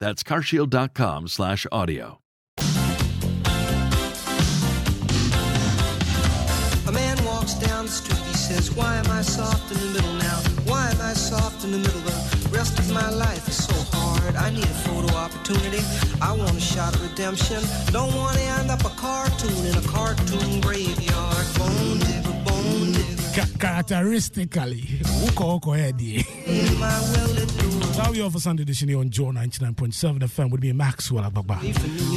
That's carshield.com slash audio. A man walks down the street, he says, Why am I soft in the middle now? Why am I soft in the middle? The rest of my life is so hard. I need a photo opportunity. I want a shot redemption. Don't want to end up a cartoon in a cartoon graveyard. Bone characteristically, uko uko my well-lit. Now we offer Sunday edition here on Joy 99.7 FM with me, Maxwell Ababa.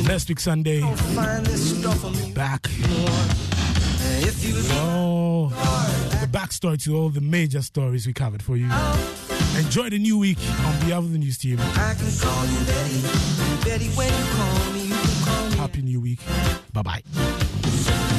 Next week, Sunday, back. Oh, the backstory to all the major stories we covered for you. Enjoy the new week on behalf of the news team. Happy new week. Bye bye.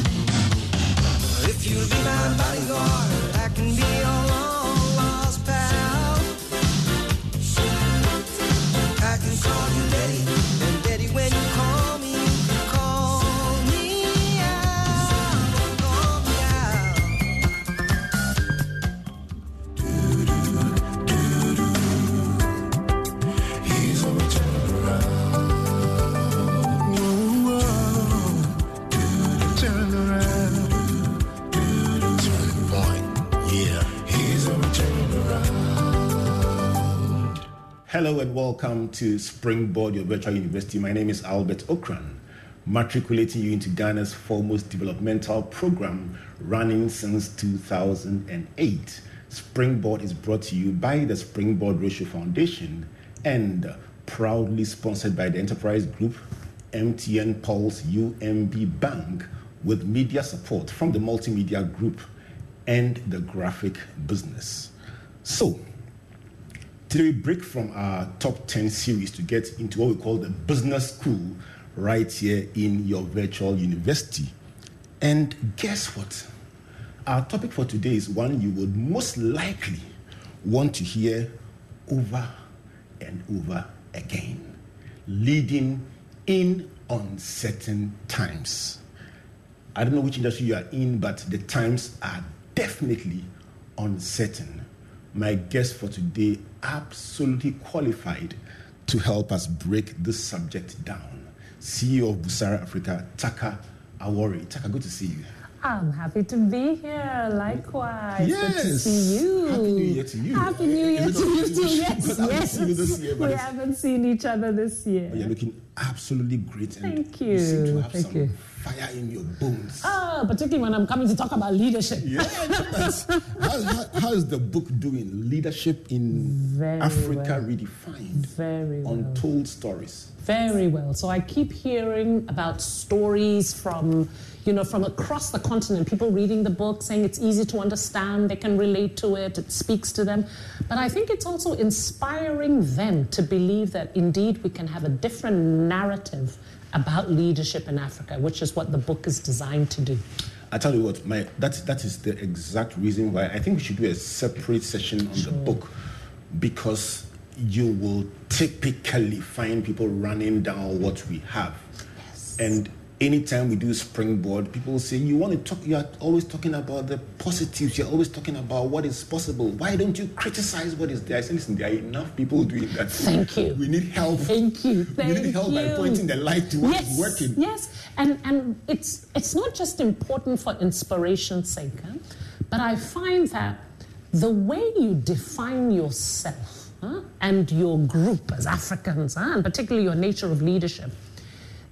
If you'll be my bodyguard, I can be your long Hello and welcome to Springboard, your virtual university. My name is Albert Ocran, matriculating you into Ghana's foremost developmental program running since 2008. Springboard is brought to you by the Springboard Ratio Foundation and proudly sponsored by the Enterprise Group, MTN Pulse UMB Bank, with media support from the Multimedia Group and the graphic business. So, Today we break from our top 10 series to get into what we call the business school right here in your virtual university. And guess what? Our topic for today is one you would most likely want to hear over and over again. Leading in uncertain times. I don't know which industry you are in, but the times are definitely uncertain. My guest for today absolutely qualified to help us break this subject down. CEO of Busara Africa, Taka Awori. Taka, good to see you. I'm happy to be here. Likewise. yes. Good to see you. Happy New Year to you. Happy New Year to you too. Yes, because I haven't yes. seen you this year, but we haven't seen each other this year. Oh, you're looking absolutely great. And Thank You You seem to have Thank some you. fire in your bones. Ah, particularly when I'm coming to talk about leadership. Yeah, that's- how, how, how is the book doing? Leadership in Very Africa well. Redefined. Very well. Untold stories. Very well. So I keep hearing about stories from, you know, from across the continent. People reading the book saying it's easy to understand, they can relate to it, it speaks to them. But I think it's also inspiring them to believe that indeed we can have a different narrative about leadership in Africa, which is what the book is designed to do. I tell you what, my that that is the exact reason why I think we should do a separate session on the book because you will typically find people running down what we have. Yes. And anytime we do springboard, people say, You want to talk, you are always talking about the positives, you're always talking about what is possible. Why don't you criticize what is there? I say, Listen, there are enough people doing that. Thank you. We need help. Thank you. Thank we need help by pointing the light to what is yes, working. Yes, and and it's it's not just important for inspiration's sake, huh? but I find that the way you define yourself huh, and your group as Africans, huh, and particularly your nature of leadership,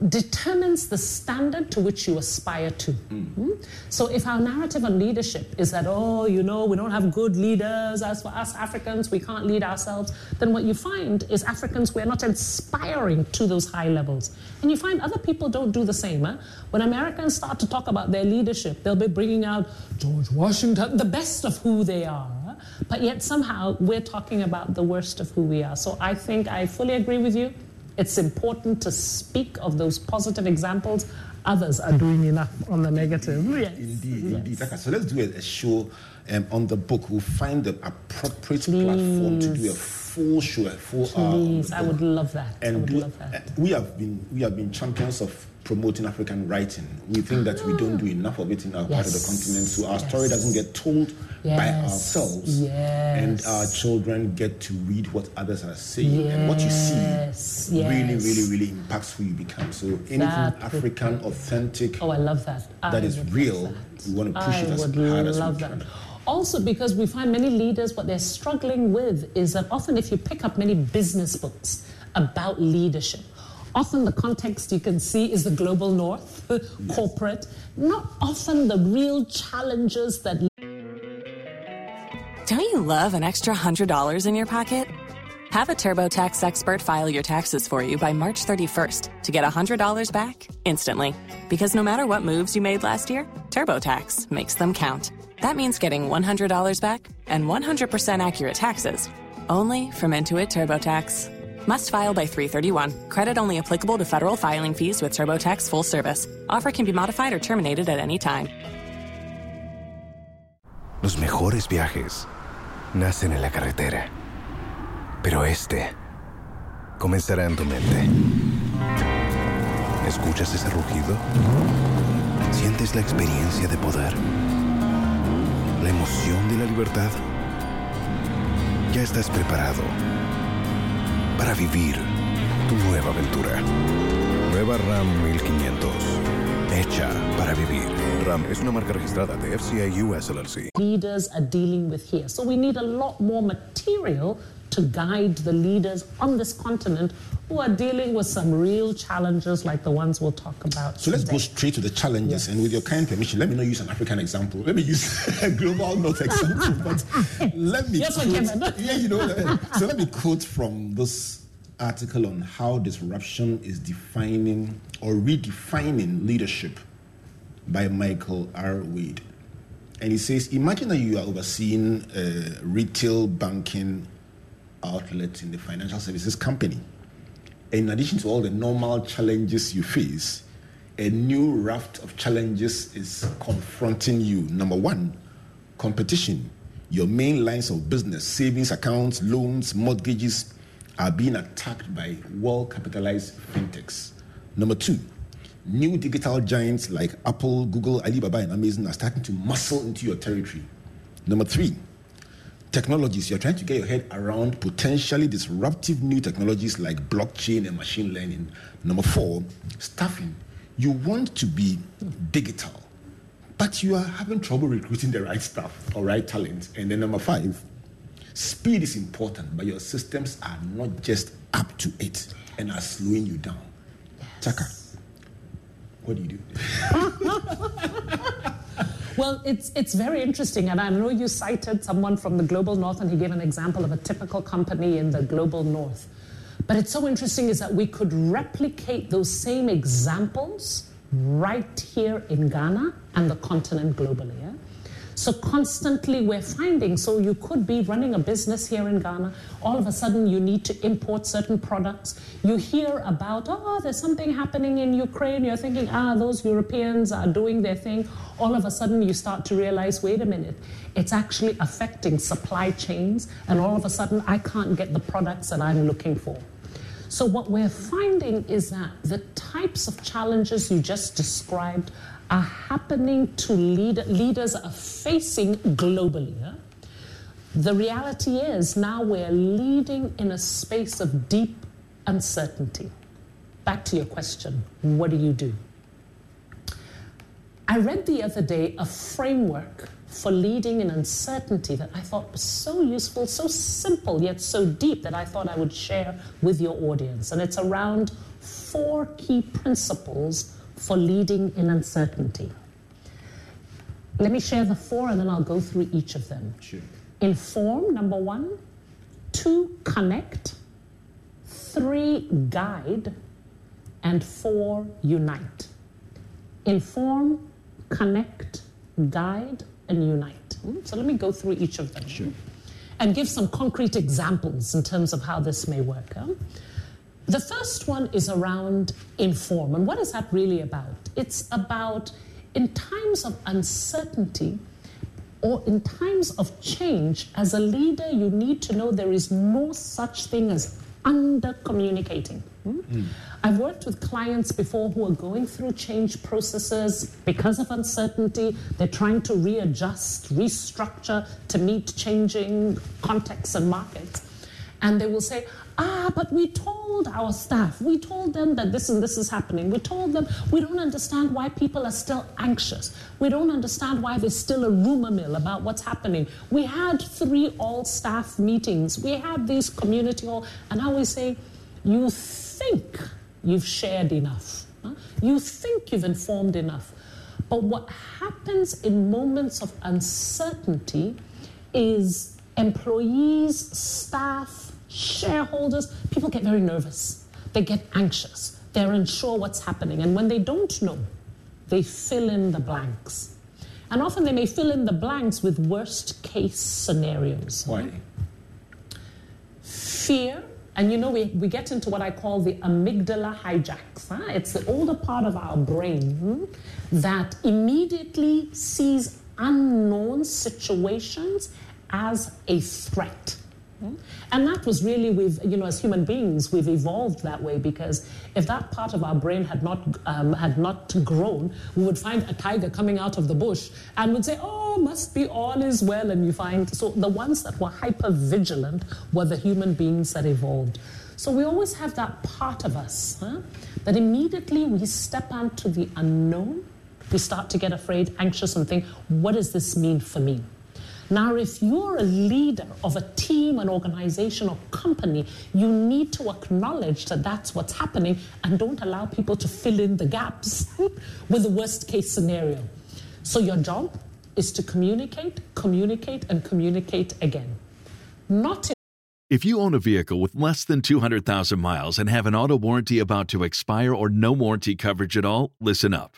determines the standard to which you aspire to. Hmm? So if our narrative on leadership is that, oh, you know, we don't have good leaders, as for us Africans, we can't lead ourselves, then what you find is Africans, we're not aspiring to those high levels. And you find other people don't do the same. Huh? When Americans start to talk about their leadership, they'll be bringing out George Washington, the best of who they are. But yet somehow we're talking about the worst of who we are. So I think I fully agree with you. It's important to speak of those positive examples. Others are doing enough on the negative. Yes. Indeed, Yes. indeed. Okay, so let's do a, a show um, on the book. We'll find the appropriate platform to do a full show, a full hour. Please, I would love that. I and would do, love that. uh, we have been we have been champions of promoting African writing. We think that we don't do enough of it in our part of the continent, so our story doesn't get told by Yes. ourselves, and our children get to read what others are saying, and what you see Yes, really, really, really impacts who you become. So anything That African, authentic, Oh, I love that. I that is real, that. we want to push I it as hard as we can. that. Also, because we find many leaders, what they're struggling with is that often if you pick up many business books about leadership, often the context you can see is the global north, corporate, not often the real challenges that Don't you love an extra $100 in your pocket? Have a TurboTax expert file your taxes for you by March 31st to get $100 back instantly. Because no matter what moves you made last year, TurboTax makes them count. That means getting $100 back and 100% accurate taxes only from Intuit TurboTax. Must file by 331. Credit only applicable to federal filing fees with TurboTax full service. Offer can be modified or terminated at any time. Los mejores viajes nacen en la carretera. Pero este comenzará en tu mente. ¿Escuchas ese rugido? ¿Sientes la experiencia de poder? ¿La emoción de la libertad? Ya estás preparado para vivir tu nueva aventura. Nueva RAM 1500. Hecha para vivir. RAM es una marca registrada de FCI US LLC. leaders are dealing with here. So we need a lot more material to guide the leaders on this continent who are dealing with some real challenges like the ones we'll talk about. So let's go straight to the challenges. And with your kind permission, let me not use an African example. Let me use a global north example. But let me Yes, quote, yeah, you know. uh, So let me quote from this article on how disruption is defining or redefining leadership by Michael R. Wade. And he says, imagine that you are overseeing a retail banking outlet in the financial services company. In addition to all the normal challenges you face, a new raft of challenges is confronting you. Number one, competition. Your main lines of business, savings accounts, loans, mortgages, are being attacked by well capitalized fintechs. Number two, new digital giants like Apple, Google, Alibaba, and Amazon are starting to muscle into your territory. Number three, technologies. You're trying to get your head around potentially disruptive new technologies like blockchain and machine learning. Number four, staffing. You want to be digital, but you are having trouble recruiting the right staff or right talent. And then number five, speed is important, but your systems are not just up to it and are slowing you down. Taka, what do you do? Well, it's, it's very interesting, and I know you cited someone from the global north, and he gave an example of a typical company in the global north. But it's so interesting is that we could replicate those same examples right here in Ghana and the continent globally. yeah? So constantly we're finding, so you could be running a business here in Ghana. All of a sudden you need to import certain products. You hear about, oh, there's something happening in Ukraine. You're thinking, ah, those Europeans are doing their thing. All of a sudden you start to realize, wait a minute, it's actually affecting supply chains. And all of a sudden I can't get the products that I'm looking for. So, what we're finding is that the types of challenges you just described are happening to lead, leaders are facing globally. The reality is now we're leading in a space of deep uncertainty. Back to your question what do you do? I read the other day a framework for leading in uncertainty that I thought was so useful, so simple, yet so deep that I thought I would share with your audience. And it's around four key principles for leading in uncertainty. Let me share the four and then I'll go through each of them. Sure. Inform, number one. Two, connect. Three, guide. And four, unite. Inform, connect, guide, and unite. Hmm? So let me go through each of them. Sure. And give some concrete examples in terms of how this may work. The first one is around inform. And what is that really about? It's about in times of uncertainty or in times of change, as a leader, you need to know there is no such thing as under communicating. I've worked with clients before who are going through change processes because of uncertainty. They're trying to readjust, restructure to meet changing contexts and markets. And they will say, Ah, but we told our staff, we told them that this and this is happening. We told them we don't understand why people are still anxious. We don't understand why there's still a rumor mill about what's happening. We had three all staff meetings, we had these community hall, and I always say, you think you've shared enough, huh? you think you've informed enough. But what happens in moments of uncertainty is employees, staff, shareholders, people get very nervous. They get anxious. They're unsure what's happening. And when they don't know, they fill in the blanks. And often they may fill in the blanks with worst case scenarios. Why? Fear, and you know, we, we get into what I call the amygdala hijacks. Huh? It's the older part of our brain that immediately sees unknown situations as a threat. Hmm? And that was really, we've, you know, as human beings, we've evolved that way because if that part of our brain had not, um, had not grown, we would find a tiger coming out of the bush and would say, oh, must be all is well. And you find, so the ones that were hyper vigilant were the human beings that evolved. So we always have that part of us huh, that immediately we step onto the unknown, we start to get afraid, anxious, and think, what does this mean for me? Now, if you're a leader of a team, an organization, or company, you need to acknowledge that that's what's happening and don't allow people to fill in the gaps with the worst case scenario. So, your job is to communicate, communicate, and communicate again. Not If you own a vehicle with less than 200,000 miles and have an auto warranty about to expire or no warranty coverage at all, listen up.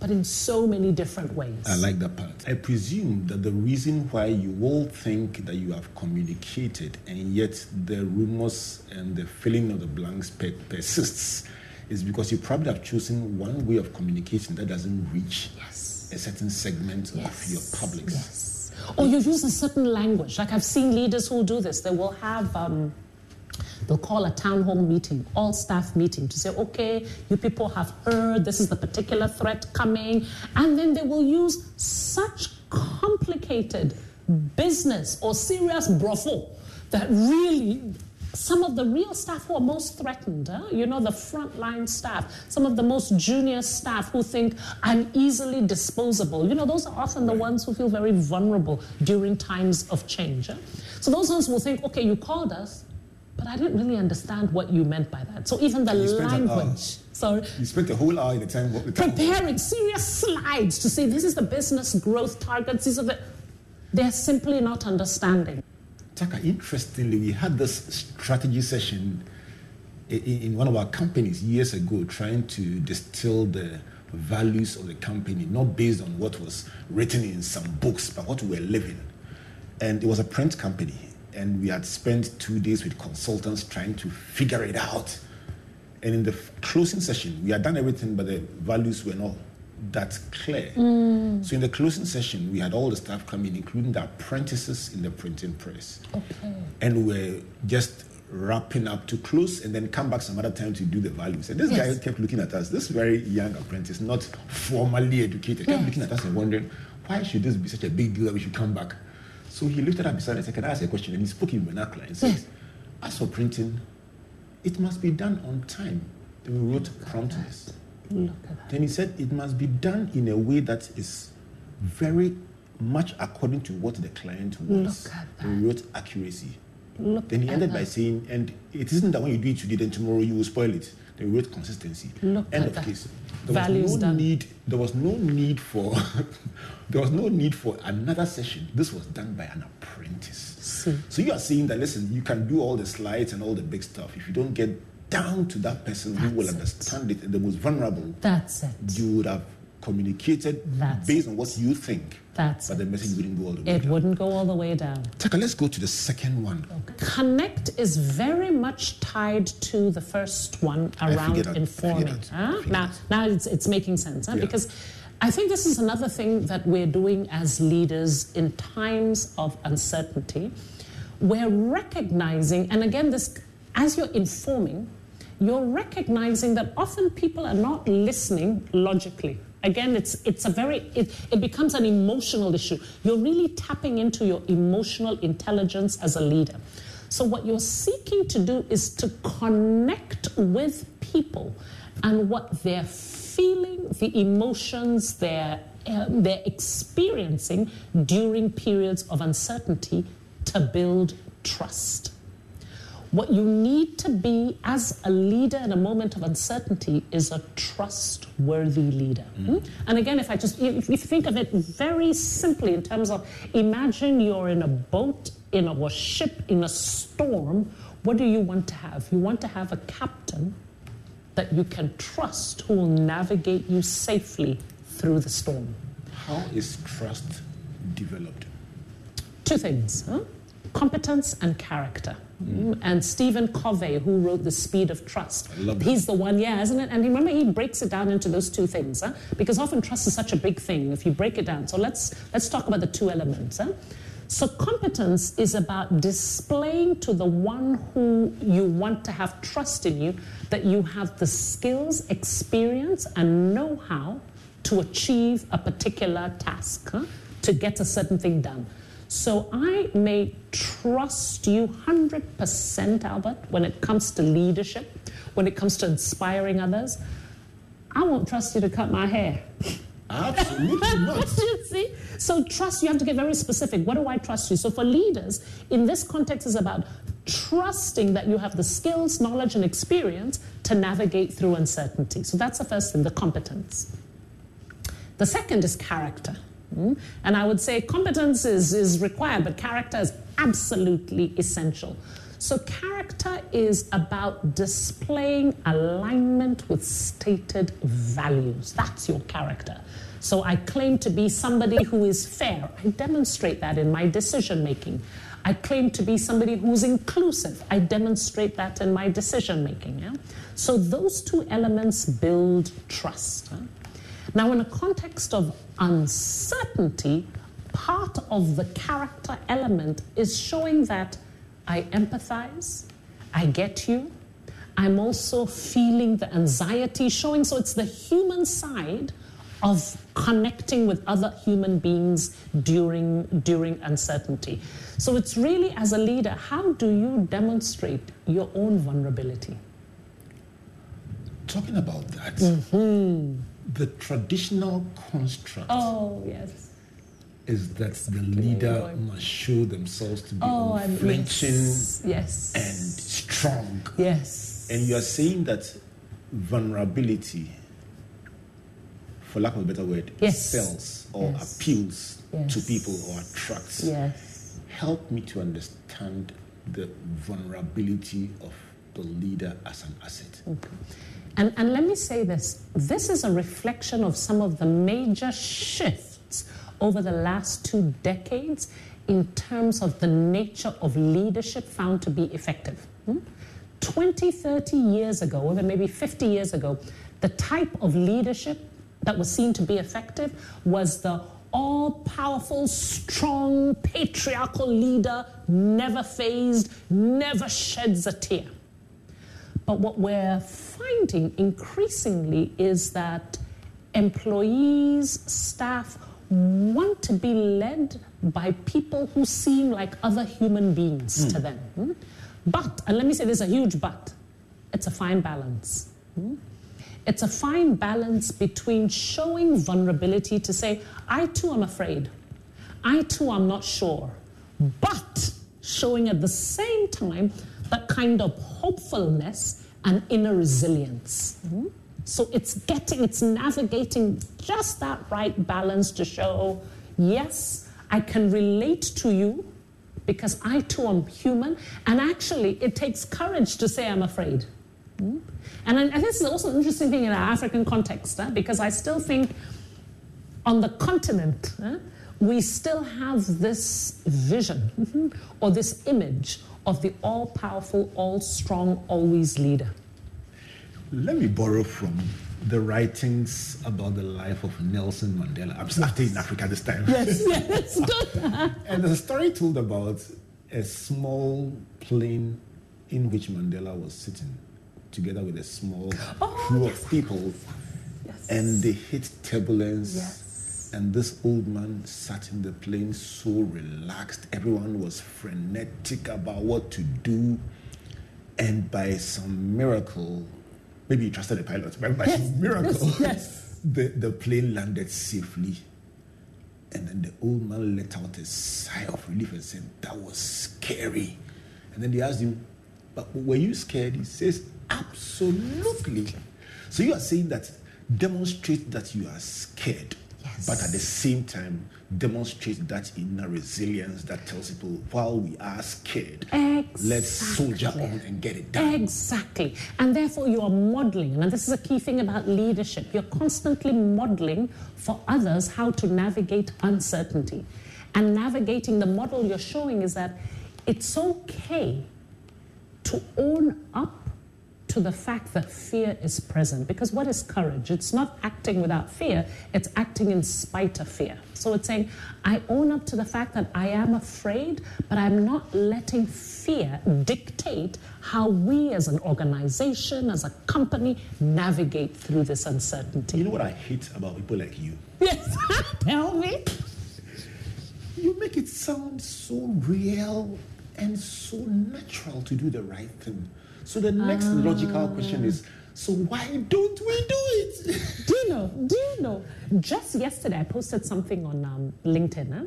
but in so many different ways. I like that part. I presume that the reason why you all think that you have communicated and yet the rumors and the filling of the blanks per- persists is because you probably have chosen one way of communication that doesn't reach Yes. a certain segment of your public. Yes. Or you use a certain language. Like I've seen leaders who do this. They will have, um, they'll call a town hall meeting, all staff meeting to say, okay, you people have heard this is the particular threat coming. And then they will use such complicated business or serious brothel that really some of the real staff who are most threatened, huh? you know, the frontline staff, some of the most junior staff who think I'm easily disposable. You know, those are often the ones who feel very vulnerable during times of change. huh? So those ones will think, okay, you called us, but I didn't really understand what you meant by that. So even the You spent an hour. language. Sorry. You spent a whole hour in the time. The time Preparing serious slides to say this is the business growth targets. These are the. They're simply not understanding. Taka, interestingly, we had this strategy session i- i- in one of our companies years ago, trying to distill the values of the company, not based on what was written in some books, but what we were living. And it was a print company, and we had spent two days with consultants trying to figure it out. And in the f- closing session, we had done everything, but the values were not that clear. Mm. So in the closing session, we had all the staff come in, including the apprentices in the printing press. Okay. And we're just wrapping up to close and then come back some other time to do the values. And this Yes. guy kept looking at us, this very young apprentice, not formally educated, kept Yes. looking at us and wondering, why should this be such a big deal that we should come back? So he lifted up his hand and said, Can I ask a question? And he spoke in vernacular and said, Yes. As for printing, it must be done on time. Then we wrote promptness. Look at that. Then he said it must be done in a way that is very much according to what the client wants. Look at Then we wrote accuracy. Look Then he ended uh-uh. by saying, and it isn't that when you do it today, then tomorrow you will spoil it. Then we wrote consistency. Look End of that. case. There Values was no done. need. There was no need for. there was no need for another session. This was done by an apprentice. See. So you are saying that listen, you can do all the slides and all the big stuff. If you don't get down to that person who will That's it. understand it, the most vulnerable, That's it. you would have communicated That's based on what you think. That's but the message wouldn't go all the way It down. wouldn't go all the way down. Taka, let's go to the second one. Connect is very much tied to the first one around informing. huh? Now, now it's, it's making sense huh? Yeah. because I think this is another thing that we're doing as leaders in times of uncertainty. We're recognizing, and again, this as you're informing, you're recognizing that often people are not listening logically. Again, it's it's a very it, it becomes an emotional issue. You're really tapping into your emotional intelligence as a leader. So what you're seeking to do is to connect with people and what they're feeling, the emotions they're uh, they're experiencing during periods of uncertainty to build trust. What you need to be as a leader in a moment of uncertainty is a trustworthy leader. Hmm? And again, if I just if if you think of it very simply in terms of imagine you're in a boat in a ship in a storm, what do you want to have? You want to have a captain that you can trust who will navigate you safely through the storm. How is trust developed? Two things huh? competence and character. Mm, And Stephen Covey, who wrote The Speed of Trust, he's the one, yeah, isn't it? And remember, he breaks it down into those two things, huh? because often trust is such a big thing if you break it down. So let's, let's talk about the two elements. Huh? So, competence is about displaying to the one who you want to have trust in you that you have the skills, experience, and know how to achieve a particular task, huh? to get a certain thing done. So I may trust you 100%, Albert, when it comes to leadership, when it comes to inspiring others. I won't trust you to cut my hair. Absolutely not. you see? So trust, you have to get very specific. What do I trust you? So for leaders, in this context is about trusting that you have the skills, knowledge, and experience to navigate through uncertainty. So that's the first thing, the competence. The second is character. And I would say competence is, is required, but character is absolutely essential. So, character is about displaying alignment with stated values. That's your character. So, I claim to be somebody who is fair. I demonstrate that in my decision making. I claim to be somebody who's inclusive. I demonstrate that in my decision making. Yeah? So, those two elements build trust. huh? Now, in a context of uncertainty, part of the character element is showing that I empathize, I get you, I'm also feeling the anxiety showing. So it's the human side of connecting with other human beings during, during uncertainty. So it's really, as a leader, how do you demonstrate your own vulnerability? Talking about that, Mm-hmm. The traditional construct Oh, yes. is that the leader must show themselves to be Oh, and unflinching yes, yes. and strong. Yes. And you are saying that vulnerability, for lack of a better word, Yes. sells or Yes. appeals to people or attracts. Yes. Help me to understand the vulnerability of the leader as an asset. And, and let me say this this is a reflection of some of the major shifts over the last two decades in terms of the nature of leadership found to be effective. Hmm? 20, 30 years ago, or maybe 50 years ago, the type of leadership that was seen to be effective was the all powerful, strong, patriarchal leader, never phased, never sheds a tear. But what we're finding increasingly is that employees, staff want to be led by people who seem like other human beings to them. hmm? But, and let me say there's a huge but, it's a fine balance. It's a fine balance between showing vulnerability to say, I too am afraid. I too am not sure. But showing at the same time that kind of hopefulness and inner resilience. Mhm. So it's getting, it's navigating just that right balance to show, yes, I can relate to you because I too am human. And actually, it takes courage to say I'm afraid. Mm? And, I- and this is also an interesting thing in our African context, eh, because I still think on the continent, eh, we still have this vision mhm, or this image of the all powerful, all strong, always leader. Let me borrow from the writings about the life of Nelson Mandela. I'm starting in Africa this time. Yes, yes, good. and there's a story told about a small plane in which Mandela was sitting together with a small Oh, crew of people, and they hit turbulence. And this old man sat in the plane so relaxed. Everyone was frenetic about what to do. And by some miracle, maybe he trusted the pilot, but by Yes, some miracle, yes, yes. The, the plane landed safely. And then the old man let out a sigh of relief and said, That was scary. And then they asked him, But were you scared? He says, Absolutely. So you are saying that demonstrate that you are scared, but at the same time, demonstrate that inner resilience that tells people, while we are scared, let's soldier on and get it done. Exactly. And therefore, you are modeling, and this is a key thing about leadership. You're constantly modeling for others how to navigate uncertainty. And navigating the model you're showing is that it's okay to own up to the fact that fear is present. Because what is courage? It's not acting without fear, it's acting in spite of fear. So it's saying, I own up to the fact that I am afraid, but I'm not letting fear dictate how we as an organization, as a company, navigate through this uncertainty. You know what I hate about people like you? Yes, tell me. You make it sound so real and so natural to do the right thing. So the next logical question is so why don't we do it? Do you know? Do you know? Just yesterday, I posted something on um, LinkedIn. Huh?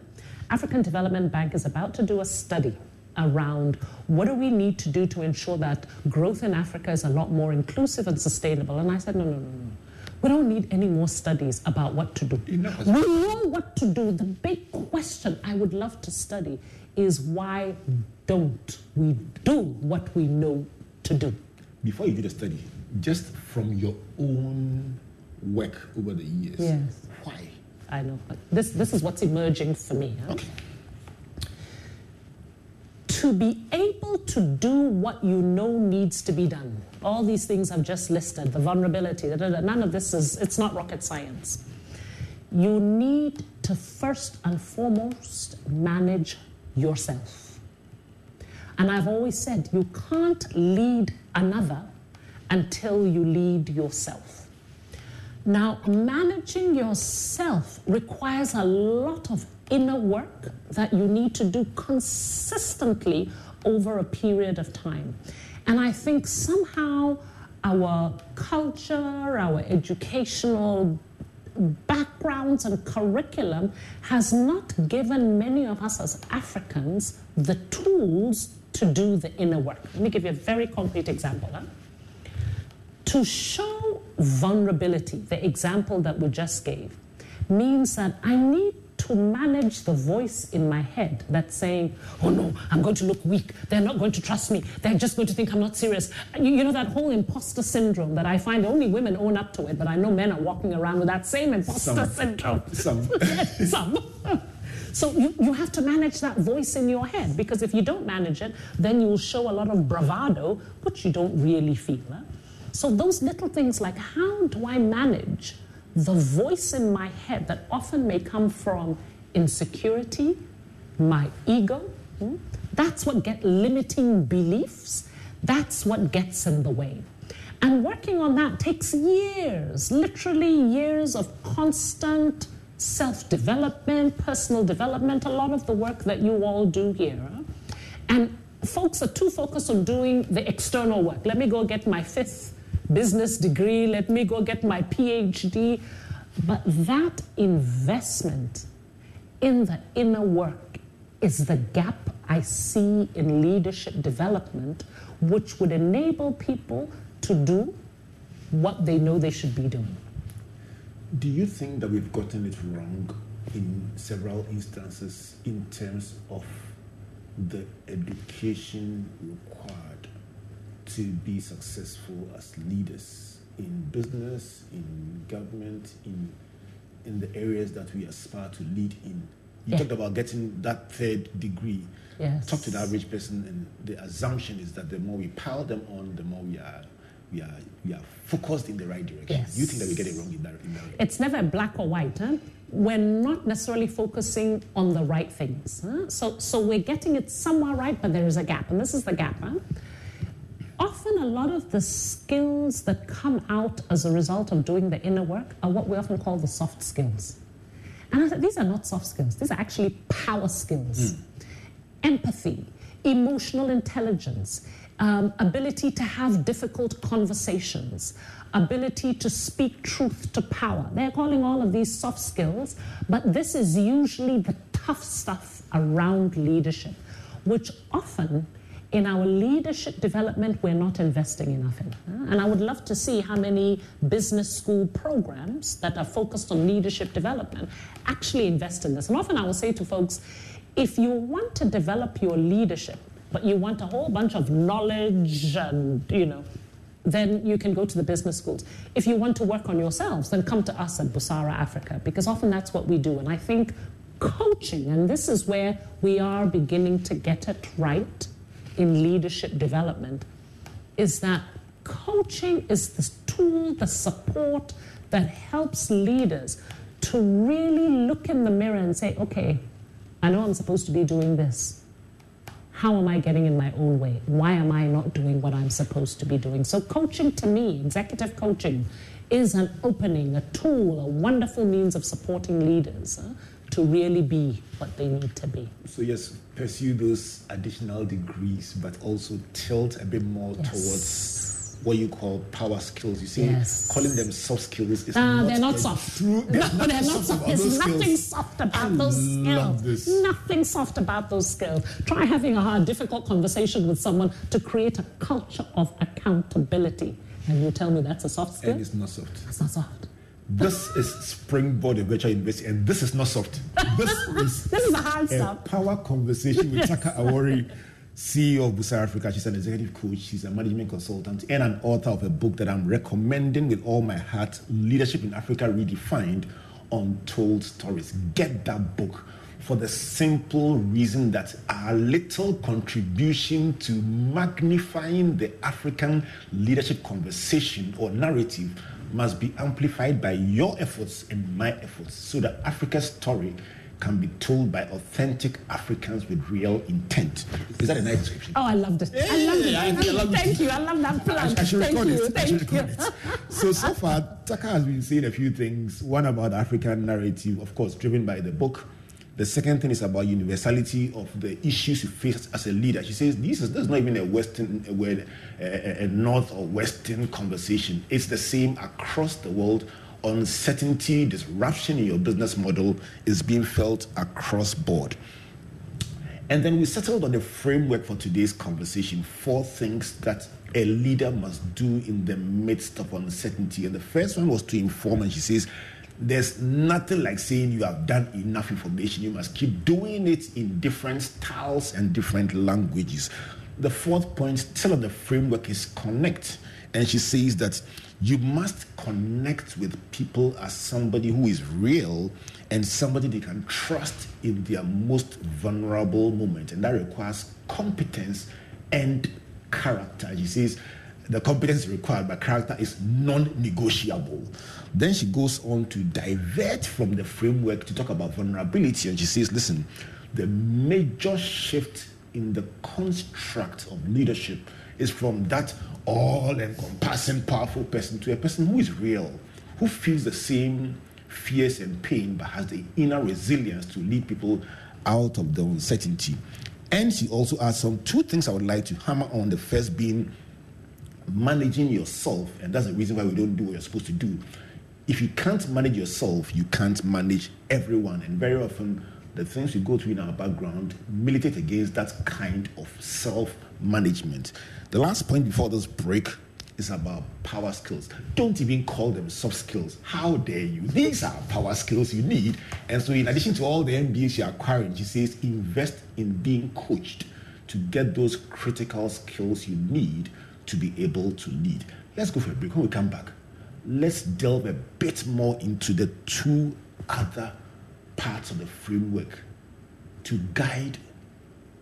African Development Bank is about to do a study around what do we need to do to ensure that growth in Africa is a lot more inclusive and sustainable. And I said, no, no, no, no. We don't need any more studies about what to do. Enough We know what to do. The big question I would love to study is why don't we do what we know to do? Before you do the study, just from your own work over the years, Yes. why? I know, but this, this is what's emerging for me. huh? Okay. To be able to do what you know needs to be done, all these things I've just listed, the vulnerability, da, da, da, none of this is, it's not rocket science. You need to first and foremost manage yourself. And I've always said you can't lead another until you lead yourself. Now, managing yourself requires a lot of inner work that you need to do consistently over a period of time. And I think somehow our culture, our educational backgrounds and curriculum has not given many of us as Africans the tools to do the inner work. Let me give you a very concrete example. Huh? To show vulnerability, the example that we just gave, means that I need to manage the voice in my head that's saying, oh no, I'm going to look weak. They're not going to trust me. They're just going to think I'm not serious. You, you know, that whole imposter syndrome that I find only women own up to it, but I know men are walking around with that same imposter Some. syndrome. Oh, some. Some. So you, you have to manage that voice in your head because if you don't manage it, then you'll show a lot of bravado, which you don't really feel. Huh? So those little things like how do I manage the voice in my head that often may come from insecurity, my ego, hmm? that's what get limiting beliefs. That's what gets in the way. And working on that takes years, literally years of constant self development, personal development, a lot of the work that you all do here. And folks are too focused on doing the external work. Let me go get my fifth business degree, let me go get my PhD. But that investment in the inner work is the gap I see in leadership development, which would enable people to do what they know they should be doing. Do you think that we've gotten it wrong in several instances in terms of the education required to be successful as leaders in business, in government, in in the areas that we aspire to lead in? You Yeah. talked about getting that third degree. Yes. Talk to the average person, and the assumption is that the more we pile them on, the more we are we are we are focused in the right direction. Yes. Do you think that we get it wrong in that in that? It's never black or white. Huh? We're not necessarily focusing on the right things. Huh? So, so we're getting it somewhere right, but there is a gap, and this is the gap. Huh? Often, a lot of the skills that come out as a result of doing the inner work are what we often call the soft skills. And I said, these are not soft skills, these are actually power skills. Hmm. Empathy, emotional intelligence, um, ability to have difficult conversations, ability to speak truth to power. They're calling all of these soft skills, but this is usually the tough stuff around leadership, which often in our leadership development we're not investing enough in. And I would love to see how many business school programs that are focused on leadership development actually invest in this. And often I will say to folks, if you want to develop your leadership, but you want a whole bunch of knowledge and, you know, then you can go to the business schools. If you want to work on yourselves, then come to us at Busara Africa, because often that's what we do. And I think coaching, and this is where we are beginning to get it right in leadership development, is that coaching is the tool, the support that helps leaders to really look in the mirror and say, okay, I know I'm supposed to be doing this. How am I getting in my own way? Why am I not doing what I'm supposed to be doing? So, coaching to me, executive coaching, is an opening, a tool, a wonderful means of supporting leaders uh, to really be what they need to be. So yes, pursue those additional degrees, but also tilt a bit more Yes. towards what you call power skills. You see, Yes. calling them soft skills is Ah, not they're not soft. True, No, there's they're nothing not soft. about There's those nothing skills. soft about I those skills. Nothing soft about those skills. Try having a hard, difficult conversation with someone to create a culture of accountability. And you tell me that's a soft skill? And it's not soft. That's not soft. This is Springboard of Virtual University, and this is not soft. This is This is the hard a stuff. power conversation with Taka Awori, CEO of Busara Africa. She's an executive coach, she's a management consultant, and an author of a book that I'm recommending with all my heart Leadership in Africa Redefined Untold Stories. Get that book for the simple reason that our little contribution to magnifying the African leadership conversation or narrative must be amplified by your efforts and my efforts so that Africa's story can be told by authentic Africans with real intent. Is that a nice description? Oh, I loved it. I loved it. I I- loved I it. loved it. Thank you. I love that I, plan. I should Thank record you. it. I should record you. it. So, so far, Taka has been saying a few things. One about African narrative, of course, driven by the book. The second thing is about universality of the issues you face as a leader. She says this is, this is not even a Western, a, a, a North or Western conversation. It's the same across the world uncertainty, disruption in your business model is being felt across board. And then we settled on the framework for today's conversation four things that a leader must do in the midst of uncertainty. And the first one was to inform, and she says, There's nothing like saying you have done enough information. You must keep doing it in different styles and different languages. The fourth point, still on the framework, is connect. And she says that you must connect with people as somebody who is real and somebody they can trust in their most vulnerable moment. And that requires competence and character. She says the competence required, but character is non negotiable. Then she goes on to divert from the framework to talk about vulnerability. And she says, listen, the major shift in the construct of leadership is from that all encompassing, powerful person to a person who is real, who feels the same fears and pain, but has the inner resilience to lead people out of the uncertainty. And she also adds some two things I would like to hammer on. The first being managing yourself, and that's the reason why we don't do what you're supposed to do. If you can't manage yourself, you can't manage everyone. And very often, the things we go through in our background militate against that kind of self management. The last point before this break is about power skills. Don't even call them soft skills. How dare you? These are power skills you need. And so, in addition to all the MBAs you're acquiring, she says invest in being coached to get those critical skills you need to be able to lead. Let's go for a break. When we come back, let's delve a bit more into the two other parts of the framework to guide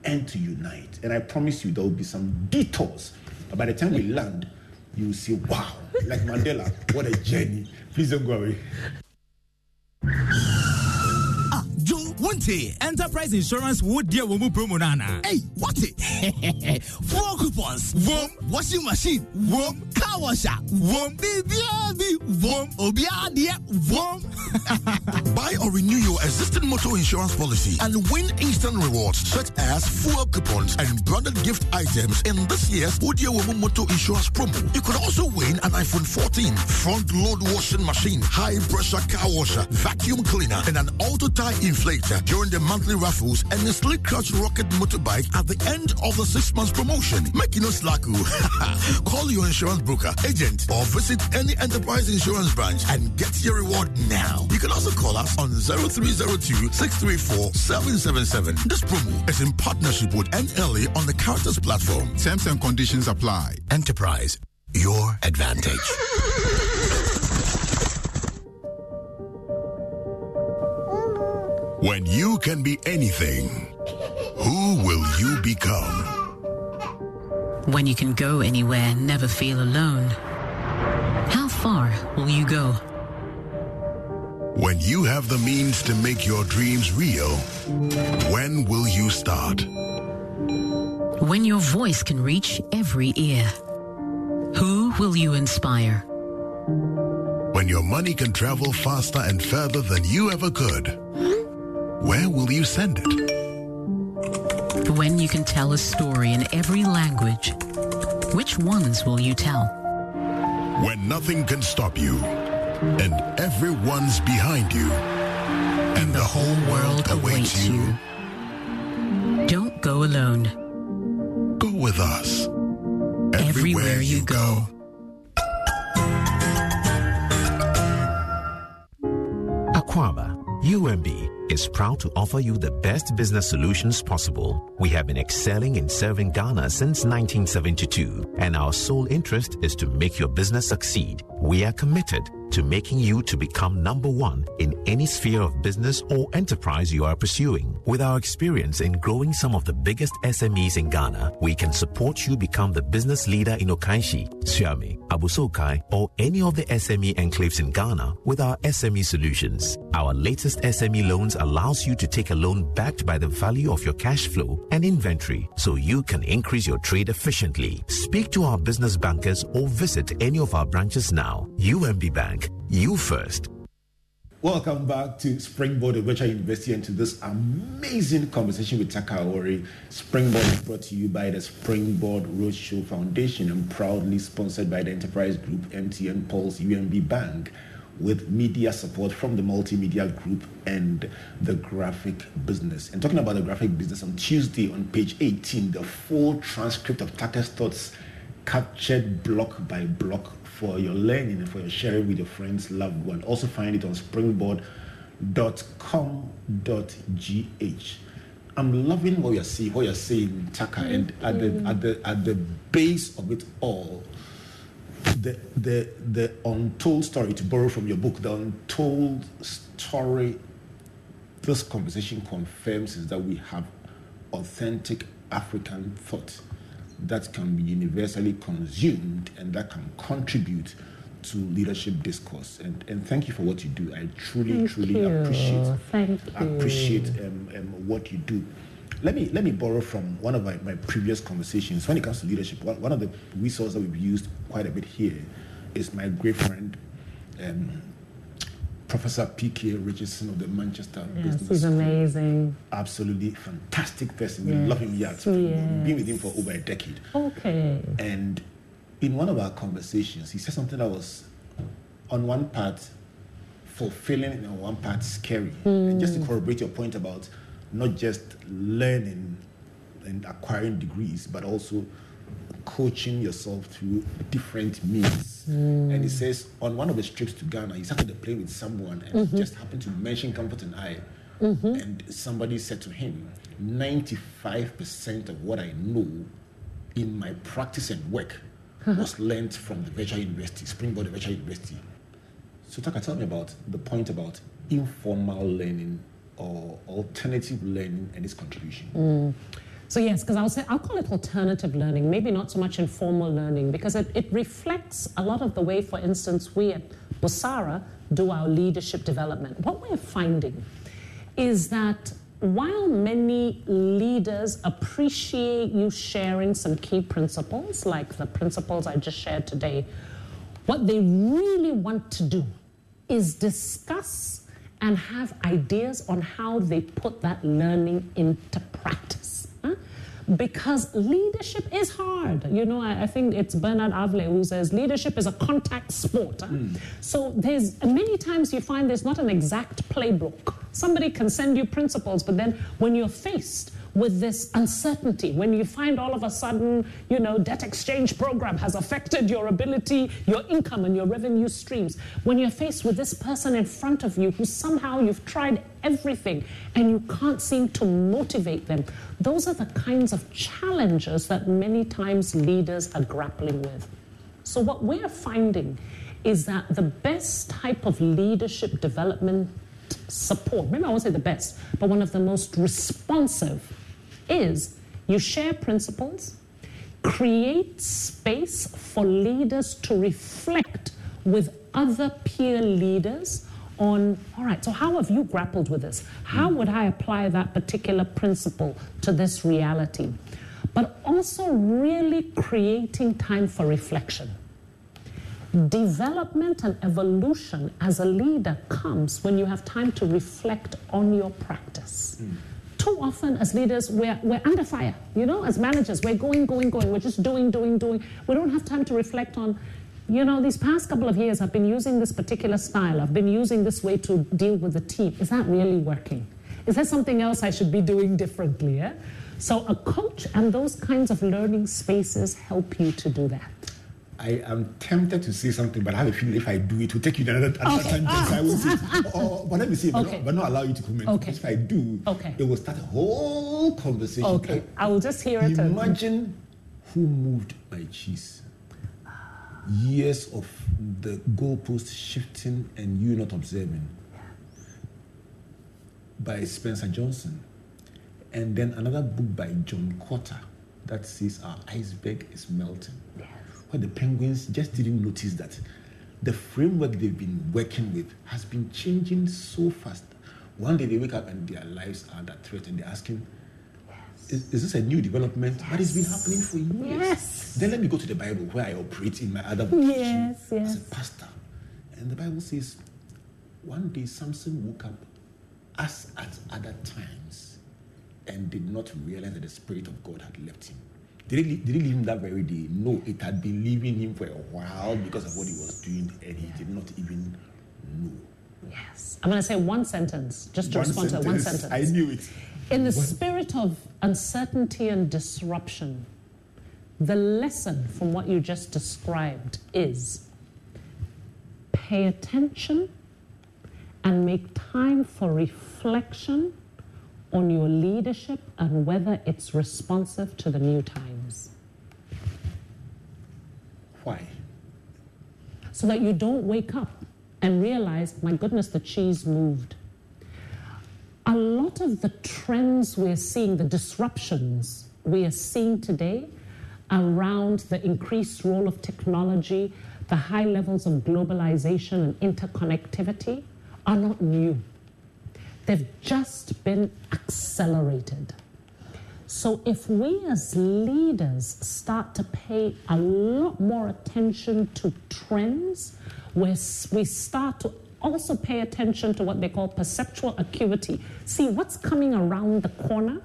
and to unite. And I promise you, there will be some detours. But by the time we land, you will see, wow, like Mandela, what a journey. Please don't go away. Ah, wonte enterprise insurance wo deɛ wɔ mu promo no anaa ei wate four coupons. Wom washing machine. Wom car washer. Wom biribiaa bi wom obiaa deɛ wom Buy or renew your existing motor insurance policy and win instant rewards such as fuel coupons and branded gift items in this year's Udia Womu Motor Insurance promo. You could also win an iPhone 14, front load washing machine, high pressure car washer, vacuum cleaner, and an auto tie inflator during the monthly raffles and a slick clutch rocket motorbike at the end of the six months promotion. Make you no slack. Call your insurance broker, agent, or visit any enterprise insurance branch and get your reward now. You can also call us on 0302 634 777. This promo is in partnership with NLA on the Characters platform. Terms and conditions apply. Enterprise, your advantage. When you can be anything, who will you become? When you can go anywhere, never feel alone. How far will you go? When you have the means to make your dreams real, when will you start? When your voice can reach every ear. Who will you inspire? When your money can travel faster and further than you ever could, where will you send it? When you can tell a story in every language, which ones will you tell? When nothing can stop you and everyone's behind you and the whole world awaits you. Don't go alone. Go with us. Everywhere you go. Aquaba, UMB is proud to offer you the best business solutions possible. We have been excelling in serving Ghana since 1972, and our sole interest is to make your business succeed. We are committed to making you to become number one in any sphere of business or enterprise you are pursuing. With our experience in growing some of the biggest SMEs in Ghana, we can support you become the business leader in Okaishie, Siami, Abossey Okai, or any of the SME enclaves in Ghana with our SME solutions. Our latest SME loans allows you to take a loan backed by the value of your cash flow and inventory so you can increase your trade efficiently. Speak to our business bankers or visit any of our branches now. UMB Bank, you first. Welcome back to Springboard of Virtual University and to this amazing conversation with Taka Awori. Springboard is brought to you by the Springboard Roadshow Foundation and proudly sponsored by the Enterprise Group, MTN Pulse, UMB Bank. With media support from the multimedia group and the graphic business. And talking about the graphic business, on Tuesday on page 18, the full transcript of Taka's thoughts captured block by block for your learning and for your sharing with your friends, loved one. Also find it on springboard.com.gh. I'm loving what you're seeing, what you're saying, Taka, and at the at the at the base of it all, the the the untold story to borrow from your book, the untold story this conversation confirms is that we have authentic African thought that can be universally consumed and that can contribute to leadership discourse. And, and thank you for what you do. I truly, Thank truly you. appreciate Thank you. appreciate um, um, what you do. Let me let me borrow from one of my, my previous conversations. When it comes to leadership, one, one of the resources that we've used quite a bit here is my great friend, um, Professor P.K. Richardson of the Manchester Yes, Business he's School amazing. absolutely fantastic person. We love him. Yeah, we've been with him for over a decade. Okay. And in one of our conversations, he said something that was, on one part, fulfilling and on one part scary. And just to Mm. corroborate your point about not just learning and acquiring degrees, but also coaching yourself through different means. Mm. And he says on one of his trips to Ghana, he started to play with someone and Mhm. just happened to mention Comfort and I. Mhm. And somebody said to him, 95% of what I know in my practice and work was learned from the virtual university, Springboard Virtual University. So, Taka, tell me about the point about informal learning or alternative learning and its contribution. Mm. So yes, because I'll say I'll call it alternative learning, maybe not so much informal learning, because it, it reflects a lot of the way, for instance, we at Busara do our leadership development. What we're finding is that while many leaders appreciate you sharing some key principles, like the principles I just shared today, what they really want to do is discuss and have ideas on how they put that learning into practice. huh? Because leadership is hard. You know, I, I think it's Bernard Avle who says leadership is a contact sport. huh? Hmm. So there's many times you find there's not an exact playbook. Somebody can send you principles, but then when you're faced with this uncertainty, when you find all of a sudden, you know, debt exchange program has affected your ability, your income and your revenue streams, when you're faced with this person in front of you who somehow you've tried everything and you can't seem to motivate them, those are the kinds of challenges that many times leaders are grappling with. So, what we're finding is that the best type of leadership development support, maybe I won't say the best, but one of the most responsive is you share principles, create space for leaders to reflect with other peer leaders on all right so how have you grappled with this? How mm. would i apply that particular principle to this reality? But also really creating time for reflection. Development and evolution as a leader comes when you have time to reflect on your practice mm. Too often as leaders we're, we're under fire you know as managers we're going going going we're just doing doing doing. We don't have time to reflect on you know these past couple of years i've been using this particular style. I've been using this way to deal with the team. Is that really working? Is there something else i should be doing differently yeah? so a coach and those kinds of learning spaces help you to do that I am tempted to say something, but I have a feeling if I do, it will take you to another, another Okay. So I will say, oh, oh, but let me say, but, Okay. not, but not allow you to comment. Okay. If I do, Okay. it will start a whole conversation. okay i will just hear it Imagine who moved my cheese. Years of the goalpost shifting and you not observing. By Spencer Johnson. And then another book by John Kotter that says our iceberg is melting. Where the penguins just didn't notice that the framework they've been working with has been changing so fast. One day they wake up and their lives are under threat and they're asking, is, is this a new development? But it's been happening for years. Yes. Then let me go to the Bible where I operate in my other vocation Yes, as a pastor. And the Bible says, one day Samson woke up as at other times and did not realize that the Spirit of God had left him. Did he, did he leave him that very day? No, it had been leaving him for a while because of what he was doing, and he did not even know. Yes. I'm going to say one sentence, just to One respond to that one sentence. sentence. I knew it. In the One- spirit of uncertainty and disruption, the lesson from what you just described is pay attention and make time for reflection on your leadership and whether it's responsive to the new times. Why? So that you don't wake up and realize, my goodness, the cheese moved. A lot of the trends we're seeing, the disruptions we are seeing today around the increased role of technology, the high levels of globalization and interconnectivity are not new. They've just been accelerated. So, if we as leaders start to pay a lot more attention to trends, where we start to also pay attention to what they call perceptual acuity, see what's coming around the corner,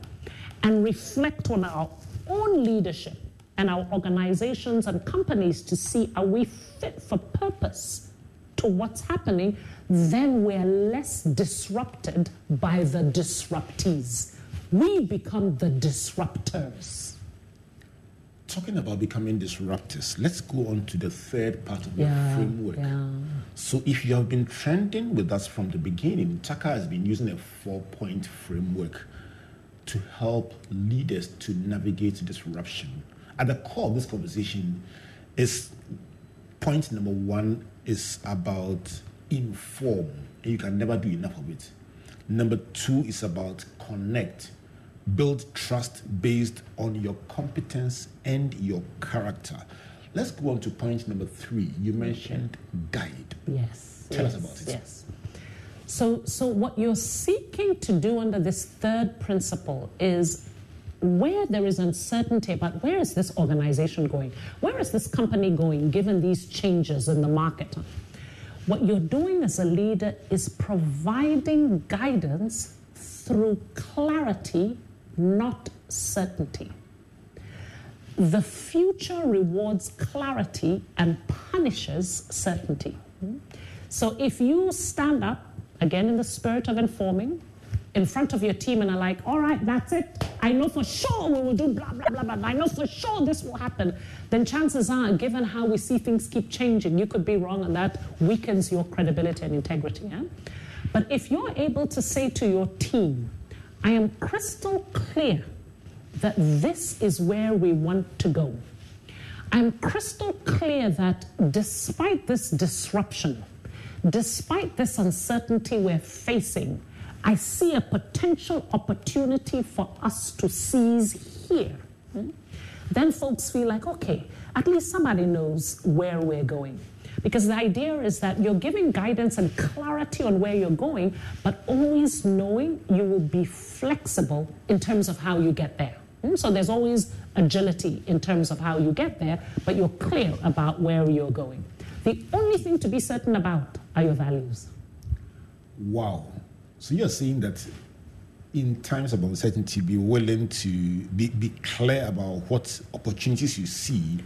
and reflect on our own leadership and our organizations and companies to see are we fit for purpose to what's happening, then we're less disrupted by the disruptees. We become the disruptors. Talking about becoming disruptors, let's go on to the third part of Yeah, framework. yeah. So, if you have been trending with us from the beginning, Taka has been using a four point framework to help leaders to navigate disruption. At the core of this conversation is point number one is about inform, and you can never do enough of it. Number two is about connect, build trust based on your competence and your character. Let's go on to point number three. You mentioned guide. Yes. Tell us about it. Yes. So, so what you're seeking to do under this third principle is where there is uncertainty about where is this organization going, where is this company going, given these changes in the market. What you're doing as a leader is providing guidance through clarity, not certainty. The future rewards clarity and punishes certainty. So if you stand up, again in the spirit of informing, in front of your team and are like, all right, that's it. I know for sure we will do blah, blah, blah, blah. I know for sure this will happen. Then chances are, given how we see things keep changing, you could be wrong and that weakens your credibility and integrity. Yeah? But if you're able to say to your team, I am crystal clear that this is where we want to go. I'm crystal clear that despite this disruption, despite this uncertainty we're facing, I see a potential opportunity for us to seize here. Hmm? Then folks feel like, okay, at least somebody knows where we're going. Because the idea is that you're giving guidance and clarity on where you're going, but always knowing you will be flexible in terms of how you get there. Hmm? So there's always agility in terms of how you get there, but you're clear about where you're going. The only thing to be certain about are your values. Wow. So you're saying that in times of uncertainty, be willing to be, be clear about what opportunities you see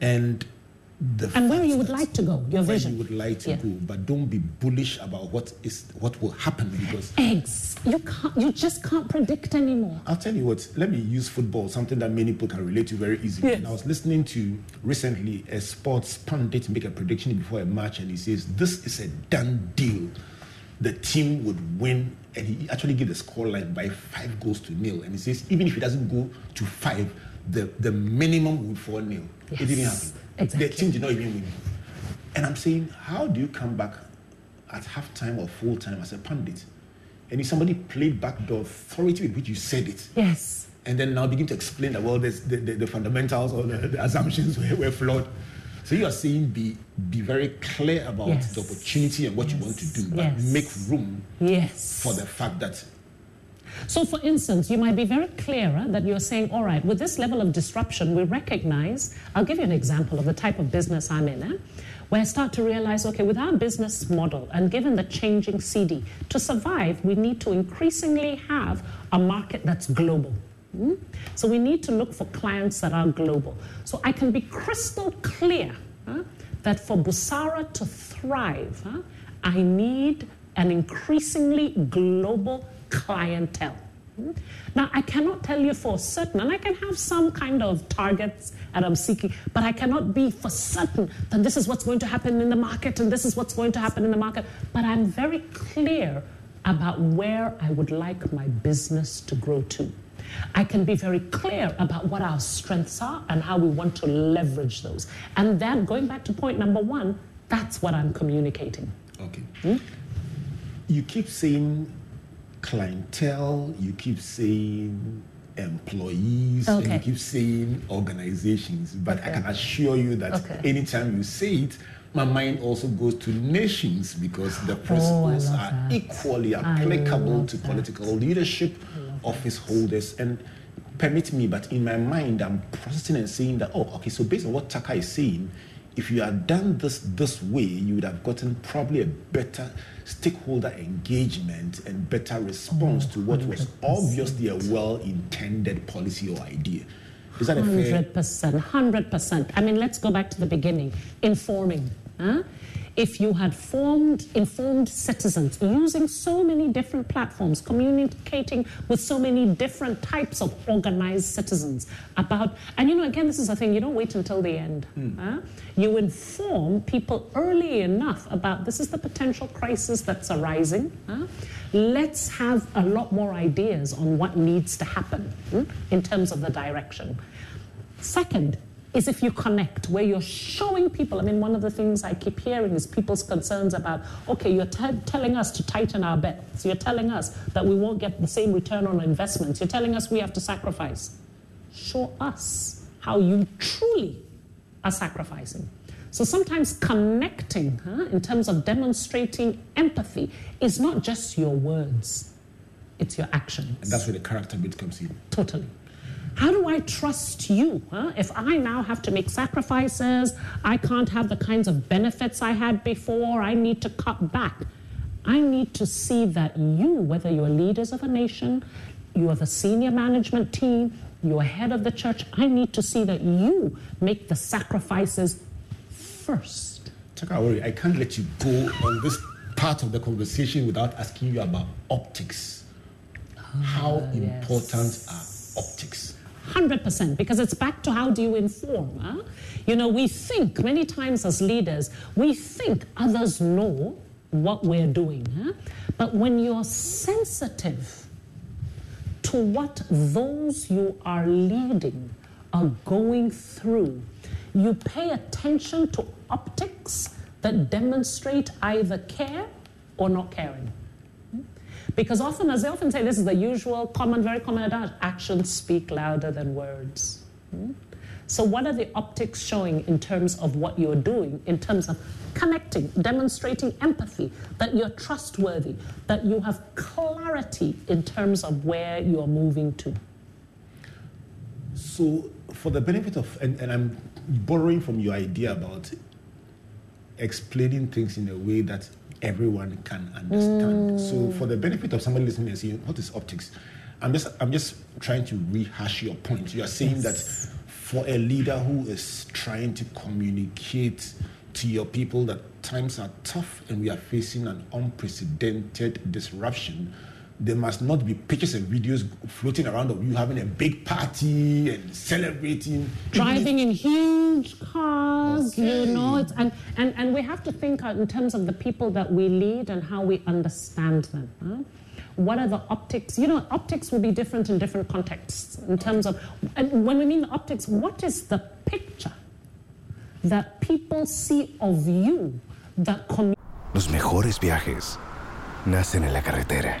and the And where you would like to go, your where vision. you would like to Yeah. go, but don't be bullish about what is what will happen because Eggs. You can't. You just can't predict anymore. I'll tell you what, let me use football, something that many people can relate to very easily. Yes. And I was listening to recently a sports pundit make a prediction before a match, and he says, This is a done deal. The team would win, and he actually gave the scoreline by five goals to nil. And he says, Even if it doesn't go to five, the, the minimum would fall nil. It didn't happen. exactly. The team did not even win. And I'm saying, How do you come back at halftime or full time as a pundit? And if somebody played back the authority with which you said it, Yes. and then now begin to explain that well, there's the, the, the fundamentals or the, the assumptions were, were flawed. So you are saying be be very clear about Yes. the opportunity and what you want to do, but Yes. make room Yes. for the fact that So, for instance, you might be very clearer that you're saying, all right, with this level of disruption, we recognize. I'll give you an example of the type of business I'm in, eh? where I start to realize, okay, with our business model and given the changing CD, to survive, we need to increasingly have a market that's global. Hmm? So, we need to look for clients that are global. So, I can be crystal clear huh, that for Busara to thrive, huh, I need an increasingly global clientele. Now, I cannot tell you for certain, and I can have some kind of targets that I'm seeking, but I cannot be for certain that this is what's going to happen in the market and this is what's going to happen in the market. But I'm very clear about where I would like my business to grow to. I can be very clear about what our strengths are and how we want to leverage those. And then, going back to point number one, that's what I'm communicating. Okay. Hmm? You keep saying clientele, you keep saying employees, okay. and you keep saying organizations, but okay. I can assure you that okay. anytime you say it, my mind also goes to nations because the oh, principles oh, are that. equally applicable to that. political leadership, office holders, and permit me, but in my mind, I'm processing and saying that, oh, okay, so based on what Taka is saying, if you had done this this way, you would have gotten probably a better stakeholder engagement and better response oh, to what was obviously a well-intended policy or idea. Is that 100%, 100%. I mean, let's go back to the beginning. Informing. Huh? If you had formed informed citizens using so many different platforms, communicating with so many different types of organized citizens about, and you know, again, this is a thing, you don't wait until the end. Mm. Huh? You inform people early enough about this is the potential crisis that's arising. Huh? Let's have a lot more ideas on what needs to happen hmm, in terms of the direction. Second, is if you connect, where you're showing people. I mean, one of the things I keep hearing is people's concerns about, okay, you're t- telling us to tighten our belts. You're telling us that we won't get the same return on investments. You're telling us we have to sacrifice. Show us how you truly are sacrificing. So sometimes connecting huh, in terms of demonstrating empathy is not just your words, it's your actions. And that's where the character bit comes in. Totally. How do I trust you? Huh? If I now have to make sacrifices, I can't have the kinds of benefits I had before, I need to cut back. I need to see that you, whether you're leaders of a nation, you are the senior management team, you're head of the church, I need to see that you make the sacrifices first. Taka Awori, I can't let you go on this part of the conversation without asking you about optics. Oh, How important yes. are optics? 100% because it's back to how do you inform huh? you know we think many times as leaders we think others know what we're doing huh? but when you're sensitive to what those you are leading are going through you pay attention to optics that demonstrate either care or not caring because often, as they often say, this is the usual, common, very common adage actions speak louder than words. Hmm? So, what are the optics showing in terms of what you're doing, in terms of connecting, demonstrating empathy, that you're trustworthy, that you have clarity in terms of where you're moving to? So, for the benefit of, and, and I'm borrowing from your idea about explaining things in a way that everyone can understand. Mm. So for the benefit of somebody listening and saying, what is optics? I'm just I'm just trying to rehash your point. You are saying yes. that for a leader who is trying to communicate to your people that times are tough and we are facing an unprecedented disruption, there must not be pictures and videos floating around of you having a big party and celebrating driving in huge cars okay. you know it's, and, and and we have to think in terms of the people that we lead and how we understand them huh? what are the optics you know optics will be different in different contexts in terms of and when we mean the optics what is the picture that people see of you that los mejores viajes nacen en la carretera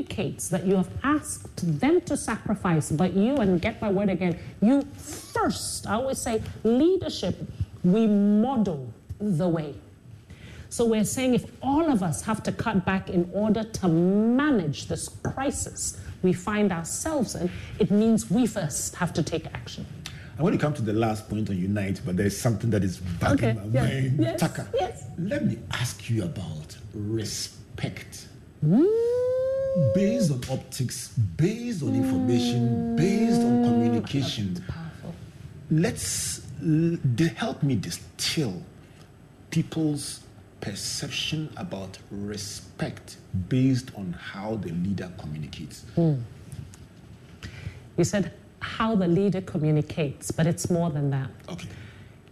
Indicates that you have asked them to sacrifice, but you, and get my word again, you first, I always say, leadership, we model the way. So we're saying if all of us have to cut back in order to manage this crisis we find ourselves in, it means we first have to take action. I want to come to the last point on Unite, but there's something that is bugging Okay, my yes, mind. yes, Taka, yes. let me ask you about respect. Mm. Based on optics, based on information, based on communication. Let's help me distill people's perception about respect based on how the leader communicates. Hmm. You said how the leader communicates, but it's more than that. Okay.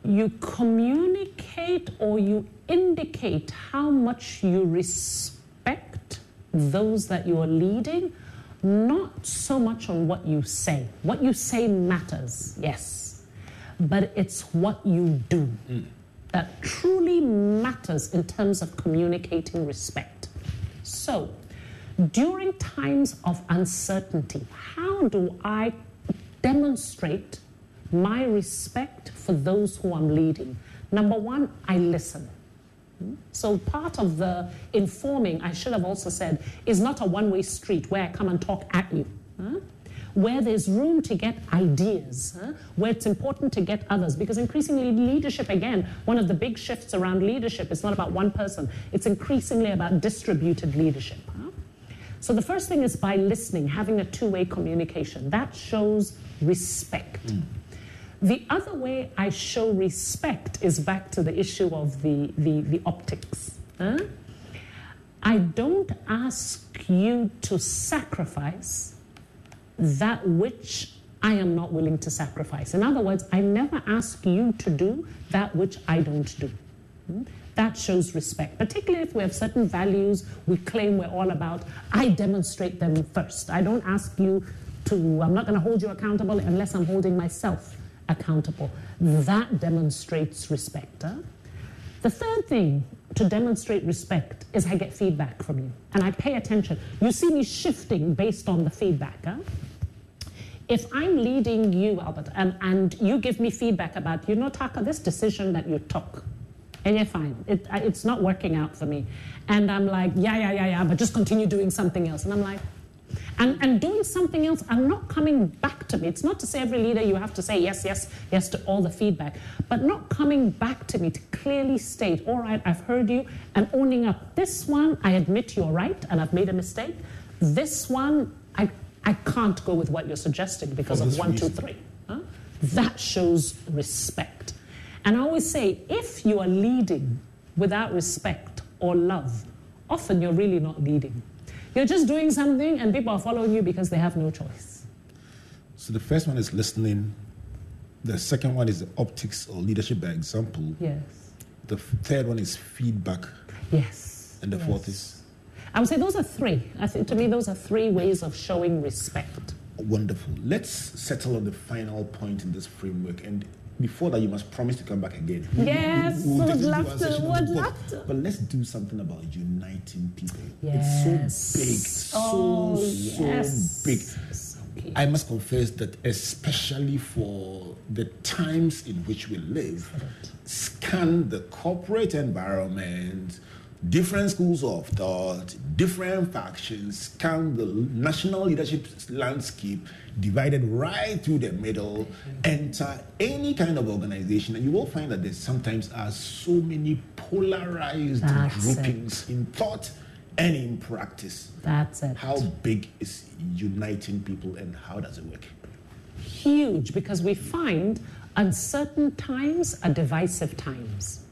You communicate or you indicate how much you respect those that you are leading, not so much on what you say. What you say matters, yes, but it's what you do that truly matters in terms of communicating respect. So, during times of uncertainty, how do I demonstrate my respect for those who I'm leading? Number one, I listen. So, part of the informing, I should have also said, is not a one way street where I come and talk at you. huh? Where there's room to get ideas, huh? where it's important to get others. Because increasingly, leadership, again, one of the big shifts around leadership is not about one person, it's increasingly about distributed leadership. huh? So, the first thing is by listening, having a two way communication. That shows respect. Mm. The other way I show respect is back to the issue of the, the, the optics. huh? I don't ask you to sacrifice that which I am not willing to sacrifice. In other words, I never ask you to do that which I don't do. Hmm? That shows respect, particularly if we have certain values we claim we're all about. I demonstrate them first. I don't ask you to, I'm not going to hold you accountable unless I'm holding myself accountable. That demonstrates respect. huh? The third thing to demonstrate respect is I get feedback from you and I pay attention. You see me shifting based on the feedback. Huh? If I'm leading you, Albert, and, and you give me feedback about, you know, Taka, this decision that you took, and you're fine, it, it's not working out for me. And I'm like, yeah, yeah, yeah, yeah, but just continue doing something else. And I'm like, and, and doing something else and not coming back to me. It's not to say every leader you have to say yes, yes, yes to all the feedback, but not coming back to me to clearly state, all right, I've heard you, and owning up. This one, I admit you're right and I've made a mistake. This one, I, I can't go with what you're suggesting because oh, of this one, two, three. Huh? That shows respect. And I always say, if you are leading without respect or love, often you're really not leading. You're just doing something and people are following you because they have no choice. So the first one is listening. The second one is the optics or leadership by example. Yes. The third one is feedback. Yes. And the fourth is I would say those are three. I think to me, those are three ways of showing respect. wonderful. Let's settle on the final point in this framework. And before that, you must promise to come back again. We- we- Yes, we will would definitely love to, would book. love to. But let's do something about uniting people. Yes. It's so big, so, Oh, so yes. big. Oh, I must confess that, especially for the times in which we live, scan the corporate environment, different schools of thought, different factions, scan the national leadership landscape, divided right through the middle, enter any kind of organization, and you will find that there sometimes are so many polarized That's it. groupings in thought and in practice. That's it. How big is uniting people and how does it work? Huge because we find uncertain times are divisive times.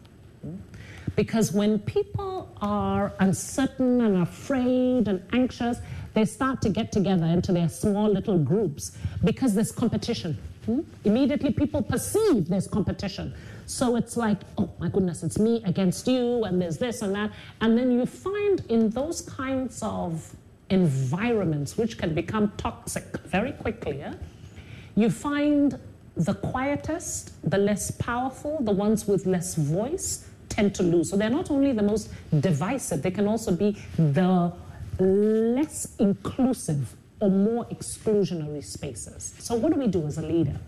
Because when people are uncertain and afraid and anxious, they start to get together into their small little groups because there's competition. hmm? Immediately, people perceive there's competition. So it's like, oh my goodness, it's me against you, and there's this and that. And then you find in those kinds of environments, which can become toxic very quickly, yeah? you find the quietest, the less powerful, the ones with less voice tend to lose. So they're not only the most divisive, they can also be the less inclusive or more exclusionary spaces. So, what do we do as a leader?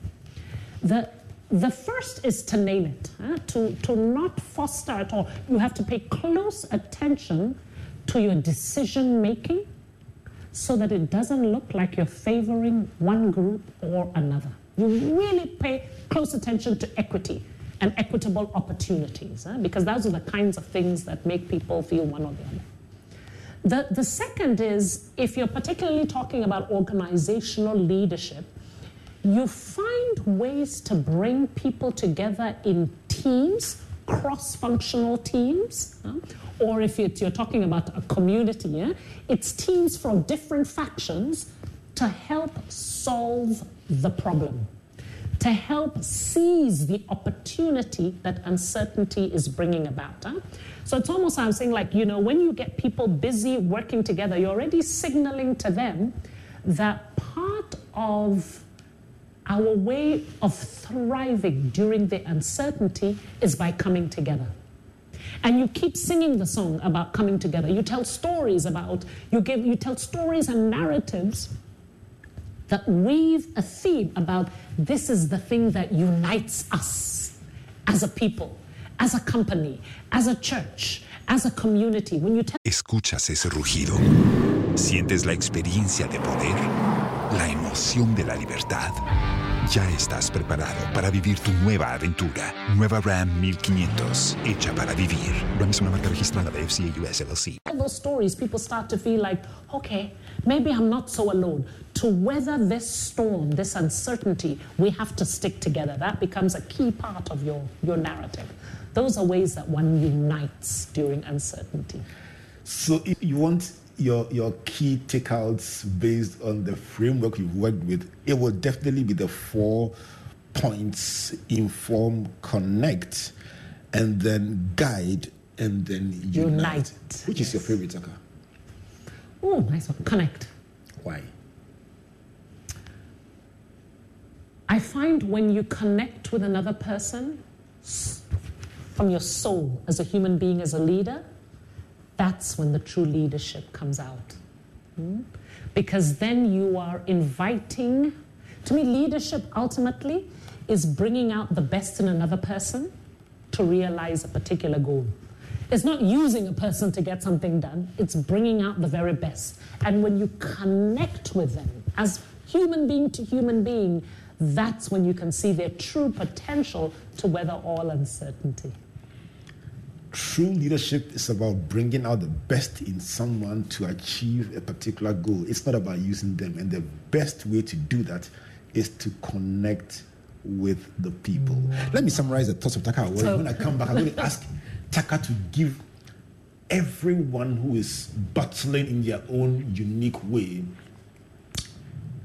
The the first is to name it, huh? to, to not foster at all. You have to pay close attention to your decision making so that it doesn't look like you're favoring one group or another. You really pay close attention to equity and equitable opportunities, huh? because those are the kinds of things that make people feel one or the other. The, the second is if you're particularly talking about organizational leadership, you find ways to bring people together in teams, cross functional teams, huh? or if you're talking about a community, yeah? it's teams from different factions to help solve the problem, to help seize the opportunity that uncertainty is bringing about. Huh? So it's almost, I'm saying, like, you know, when you get people busy working together, you're already signaling to them that part of our way of thriving during the uncertainty is by coming together. And you keep singing the song about coming together. You tell stories about, you give, you tell stories and narratives that weave a theme about this is the thing that unites us as a people, as a company, as a church, as a community. When you Escuchas ese rugido. Sientes la experiencia de poder, la emoción de la libertad. Ya estás preparado para vivir tu nueva aventura. Nueva Ram 1500, hecha para vivir. Ram es una marca registrada de FCA US LLC. All those stories, people start to feel like, okay, maybe I'm not so alone. To weather this storm, this uncertainty, we have to stick together. That becomes a key part of your, your narrative. Those are ways that one unites during uncertainty. So if you want your your key takeouts based on the framework you've worked with, it will definitely be the four points inform, connect, and then guide, and then unite. Unite, Which is your favorite, Taka? Oh, nice one. Connect. Why? I find when you connect with another person from your soul as a human being, as a leader, that's when the true leadership comes out. Hmm? Because then you are inviting, to me, leadership ultimately is bringing out the best in another person to realize a particular goal. It's not using a person to get something done, it's bringing out the very best. And when you connect with them as human being to human being, that's when you can see their true potential to weather all uncertainty. True leadership is about bringing out the best in someone to achieve a particular goal. It's not about using them. And the best way to do that is to connect with the people. Mm. Let me summarize the thoughts of Taka. So- when I come back, I'm going to ask Taka to give everyone who is battling in their own unique way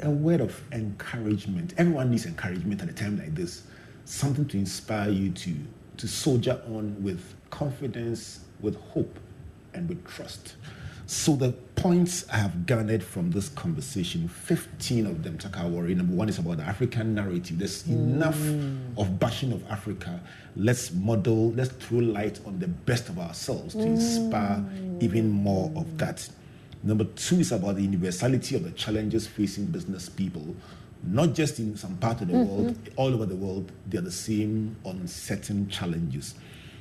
a word of encouragement. Everyone needs encouragement at a time like this. Something to inspire you to, to soldier on with confidence, with hope, and with trust. So the points I have garnered from this conversation, 15 of them, Taka Awori. Number one is about the African narrative. There's hmm. enough of bashing of Africa. Let's model, let's throw light on the best of ourselves to inspire hmm. even more of that. Number two is about the universality of the challenges facing business people, not just in some part of the Mhm. world, mm. all over the world, they're the same uncertain challenges.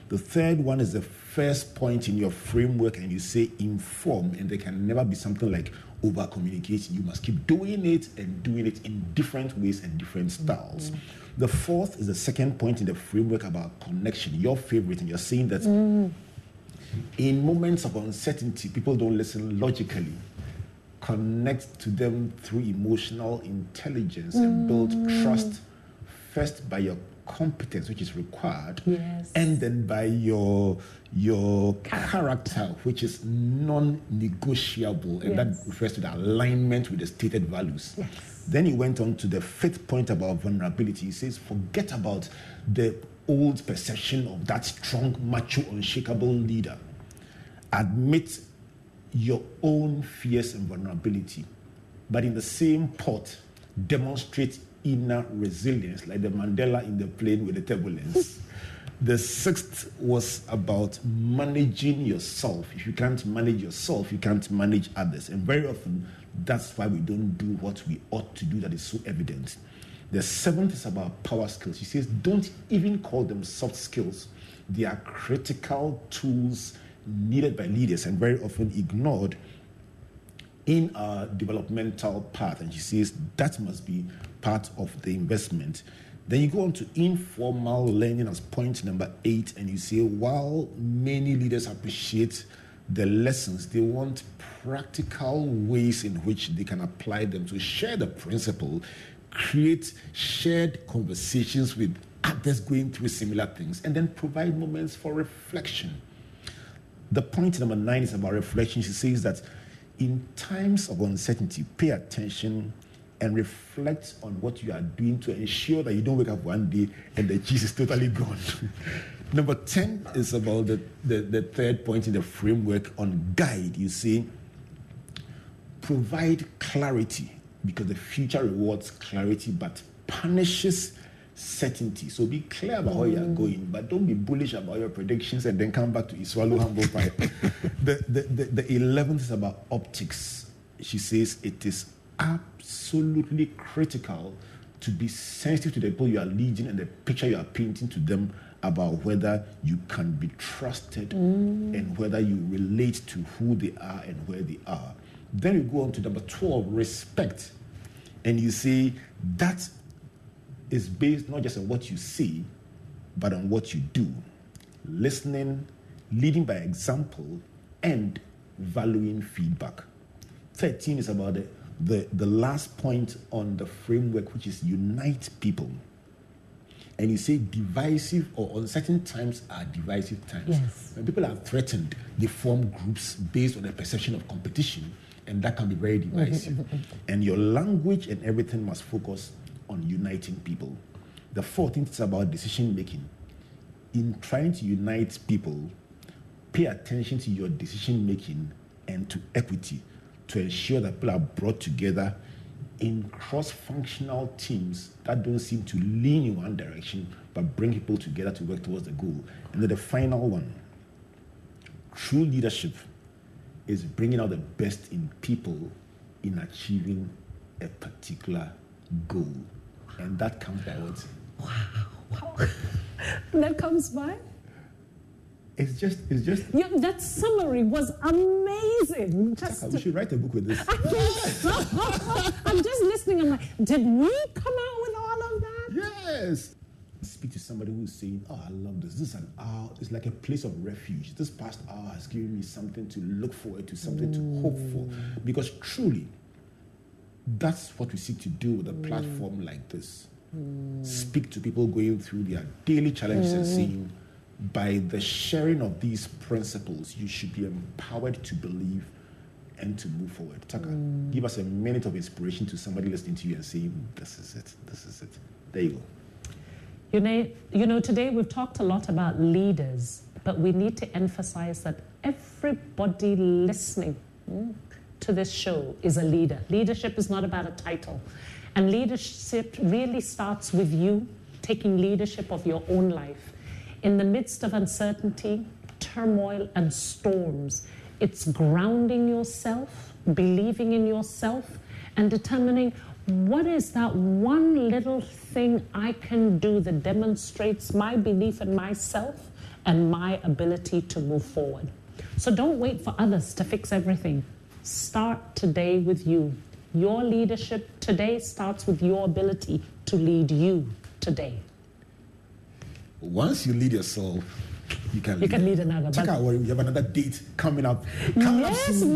The third one is the first point in your framework, and you say inform, and there can never be something like over communicating. You must keep doing it and doing it in different ways and different mm, styles. Mm. The fourth is the second point in the framework about connection, your favorite, and you're saying that in moments of uncertainty, people don't listen logically. Connect to them through emotional intelligence and build Mm. trust first by your competence, which is required, Yes. and then by your your character, which is non-negotiable, and that refers to the alignment with the stated values. Then he went on to the fifth point about vulnerability. He says, forget about the old perception of that strong, macho, unshakable leader. Admit your own fears and vulnerability, but in the same pot, demonstrate inner resilience, like the Mandela in the plane with the turbulence. The sixth was about managing yourself. If you can't manage yourself, you can't manage others. And very often, that's why we don't do what we ought to do, that is so evident. The seventh is about power skills. He says, don't even call them soft skills. They are critical tools needed by leaders and very often ignored in our developmental path. And she says that must be part of the investment. Then you go on to informal learning as point number eight, and you say, while many leaders appreciate the lessons, they want practical ways in which they can apply them to share the principle, create shared conversations with others going through similar things, and then provide moments for reflection. The point number nine is about reflection. She says that in times of uncertainty, pay attention and reflect on what you are doing to ensure that you don't wake up one day and the cheese is totally gone. Number 10 is about the, the, the, third point in the framework on guide. You see, provide clarity because the future rewards clarity but punishes certainty. So be clear about mm. where you are going, but don't be bullish about your predictions and then come back to swallow humble pie. the, the, the, the 11th is about optics. She says it is absolutely critical to be sensitive to the people you are leading and the picture you are painting to them about whether you can be trusted mm. and whether you relate to who they are and where they are. Then you go on to number 12, respect. And you say that is based not just on what you see, but on what you do. Listening, leading by example, and valuing feedback. 13 is about the the, the last point on the framework, which is unite people. And you say divisive or uncertain times are divisive times. Yes. When people are threatened, they form groups based on a perception of competition, and that can be very divisive. and your language and everything must focus on uniting people. The 14th is about decision making. In trying to unite people, pay attention to your decision making and to equity to ensure that people are brought together in cross functional teams that don't seem to lean in one direction but bring people together to work towards the goal. And then the final one true leadership is bringing out the best in people in achieving a particular goal. And that comes by what? Wow. wow. that comes by? It's just, it's just. Yeah, that summary was amazing. Just Chaka, we should write a book with this. I'm just listening. I'm like, did we come out with all of that? Yes. Speak to somebody who's saying, "Oh, I love this. This is an hour. It's like a place of refuge. This past hour has given me something to look forward to, something mm. to hope for." Because truly, that's what we seek to do with a mm. platform like this. Mm. Speak to people going through their daily challenges and saying by the sharing of these principles, you should be empowered to believe and to move forward. Taka, mm. give us a minute of inspiration to somebody listening to you and saying, This is it, this is it. There you go. You know, you know, today we've talked a lot about leaders, but we need to emphasize that everybody listening mm, to this show is a leader. Leadership is not about a title. And leadership really starts with you taking leadership of your own life in the midst of uncertainty, turmoil, and storms, it's grounding yourself, believing in yourself, and determining what is that one little thing I can do that demonstrates my belief in myself and my ability to move forward. So don't wait for others to fix everything. Start today with you. Your leadership today starts with your ability to lead you today. Once you lead yourself, you can you lead. can lead another. Check out you have another date coming up. Coming yes, up